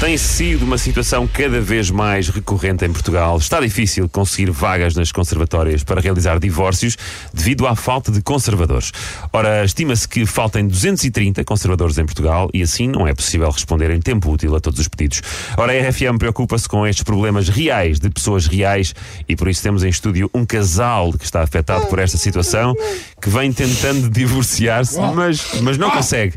Tem sido uma situação cada vez mais recorrente em Portugal. Está difícil conseguir vagas nas conservatórias para realizar divórcios devido à falta de conservadores. Ora, estima-se que faltem 230 conservadores em Portugal e assim não é possível responder em tempo útil a todos os pedidos. Ora, a RFM preocupa-se com estes problemas reais de pessoas reais e por isso temos em estúdio um casal que está afetado por esta situação que vem tentando divorciar-se, mas, mas não consegue.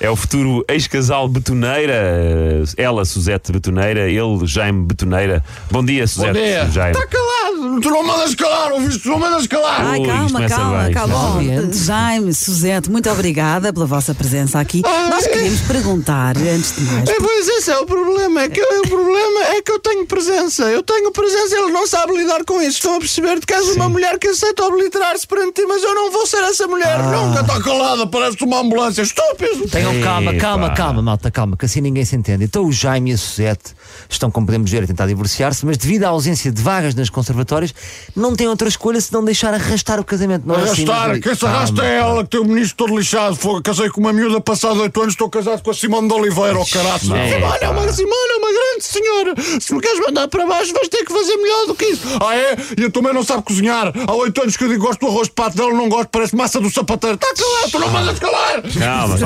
É o futuro ex-casal Betoneira, ela, Suzete Betoneira, ele, Jaime Betoneira. Bom dia, Suzete. dia. Jaime. Está calado! Tu não mandas calar, ouviste? Tu não mandas calar! Ai, Ui, calma, calma, calma. Jaime, Suzete, muito obrigada pela vossa presença aqui. Nós queríamos perguntar, antes de mais, É, pois esse é o problema, é que eu- o problema é que eu tenho presença. Eu tenho presença, ele não sabe lidar com isso. Estão a perceber? Tu queres uma mulher que aceita obliterar-se perante ti, mas eu não vou ser essa mulher. Nunca está calada, parece uma ambulância. Estúpido! Tenham calma, calma, calma, malta, calma, que assim ninguém se entende. Então o Jaime e a Suzete estão, como podemos ver, a tentar divorciar-se, mas devido à ausência de vagas nas conservatórias, não têm outra escolha senão deixar arrastar o casamento. Não é assim, Arrastar, quem se arrasta é ela, que tem o ministro todo lixado. Fogo, casei com uma miúda passado 8 anos, estou casado com a Simone de Oliveira, ó caraço. Simone, Simone é uma, Simone é uma grande senhora. Se me queres mandar para baixo, vais ter que fazer melhor do que isso. Ah, é? E a tua mãe não sabe cozinhar. Há 8 anos que eu digo gosto do arroz de pato dela, não gosto, parece massa do sapateiro. Está calado, tu não mandas calar! Calma,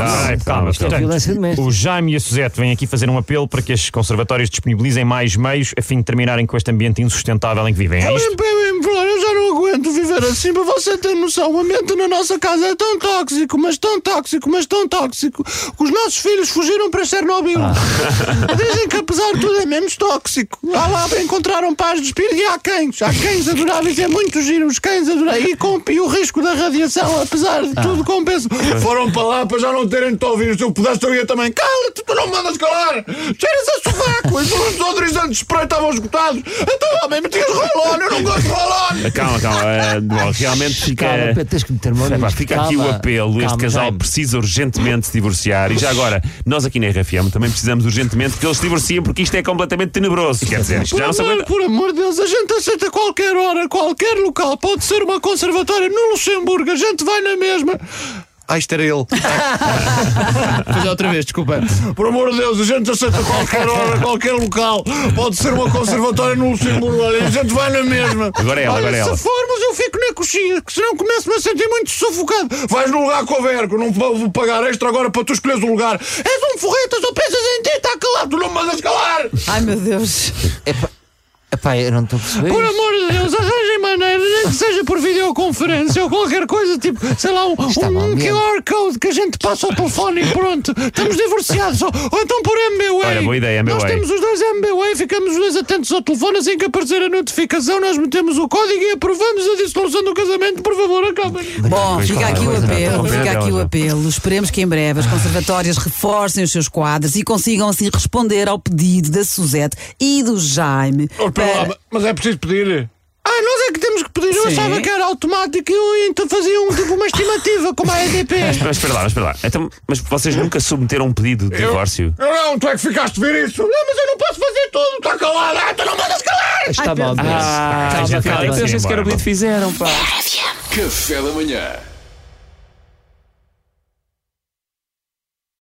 calma, calma. É. O Jaime e a Suzete vêm aqui fazer um apelo para que estes conservatórios disponibilizem mais meios a fim de terminarem com este ambiente insustentável em que vivem. É isto? Viver assim, para você ter noção. O ambiente na nossa casa é tão tóxico, mas tão tóxico, mas tão tóxico, que os nossos filhos fugiram para Chernobyl. Dizem que apesar de tudo é menos tóxico. Lá lá encontraram paz de espírito e há cães. Há cães adoráveis, é muito giro. Os cães adoráveis. E, com, e o risco da radiação, apesar de tudo, compensa. Foram para lá para já não terem de ouvir. Se eu pudesse, eu ia também. Cala-te, tu não mandas calar. Cheiras a sovaco. Os desodorizantes de spray estavam esgotados. Então, homem, metias rolón. Eu não gosto de rolón. Calma, calma. eh, realmente fica. Calma, tens que meter mão Epá, fica aqui o Calma, apelo. este calma, casal Jaime. precisa urgentemente se divorciar. E já agora, nós aqui na RFM também precisamos urgentemente que eles se divorciem porque isto é completamente tenebroso. Quer dizer, isto Por já não amor, aguenta. por amor de Deus, a gente aceita qualquer hora, qualquer local. Pode ser uma conservatória no Luxemburgo, a gente vai na mesma. Ah, isto era ele. Fazer outra vez, desculpa. Por amor de Deus, a gente aceita qualquer hora, qualquer local. Pode ser uma conservatória no Luxemburgo, olha, a gente vai na mesma. Agora ela, olha, agora se ela. formos, eu fico na coxinha, que senão começo-me a sentir muito sufocado. Vais no lugar com o vergo, não vou pagar extra agora para tu escolheres o lugar. És um forreta, só pensas em ti, está calado, tu não me mandas calar. ai meu Deus. Epá, epá, eu não estou a perceber. Por amor de Deus, maneira, nem que seja por videoconferência ou qualquer coisa, tipo, sei lá, um, um. QR Code que a gente passa ao telefone e pronto, estamos divorciados. Ou, ou então por MBWay. Olha, boa ideia, Nós MBWay. temos os dois MBWay, ficamos os dois atentos ao telefone, assim que aparecer a notificação, nós metemos o código e aprovamos a dissolução do casamento. Por favor, acabem. Bom, fica aqui o coisa, apelo, fica aqui o apelo. Esperemos que em breve as conservatórias reforcem os seus quadros e consigam assim responder ao pedido da Suzete e do Jaime. Oh, para- mas é preciso pedir. Ah, é que temos que pedir. Eu Sim. achava que era automático e eu então fazia um, tipo uma estimativa, como a EDP. Mas espera lá, mas espera lá. Então, mas vocês nunca submeteram um pedido de divórcio? Eu não, tu é que ficaste a ver isso. Não, mas eu não posso fazer tudo. Está calado. Ah, tu não mandas calar. Está mal, Pedro. Ah, Calma, já calma. eu pensei que era o pedido que fizeram, pá. Café da manhã.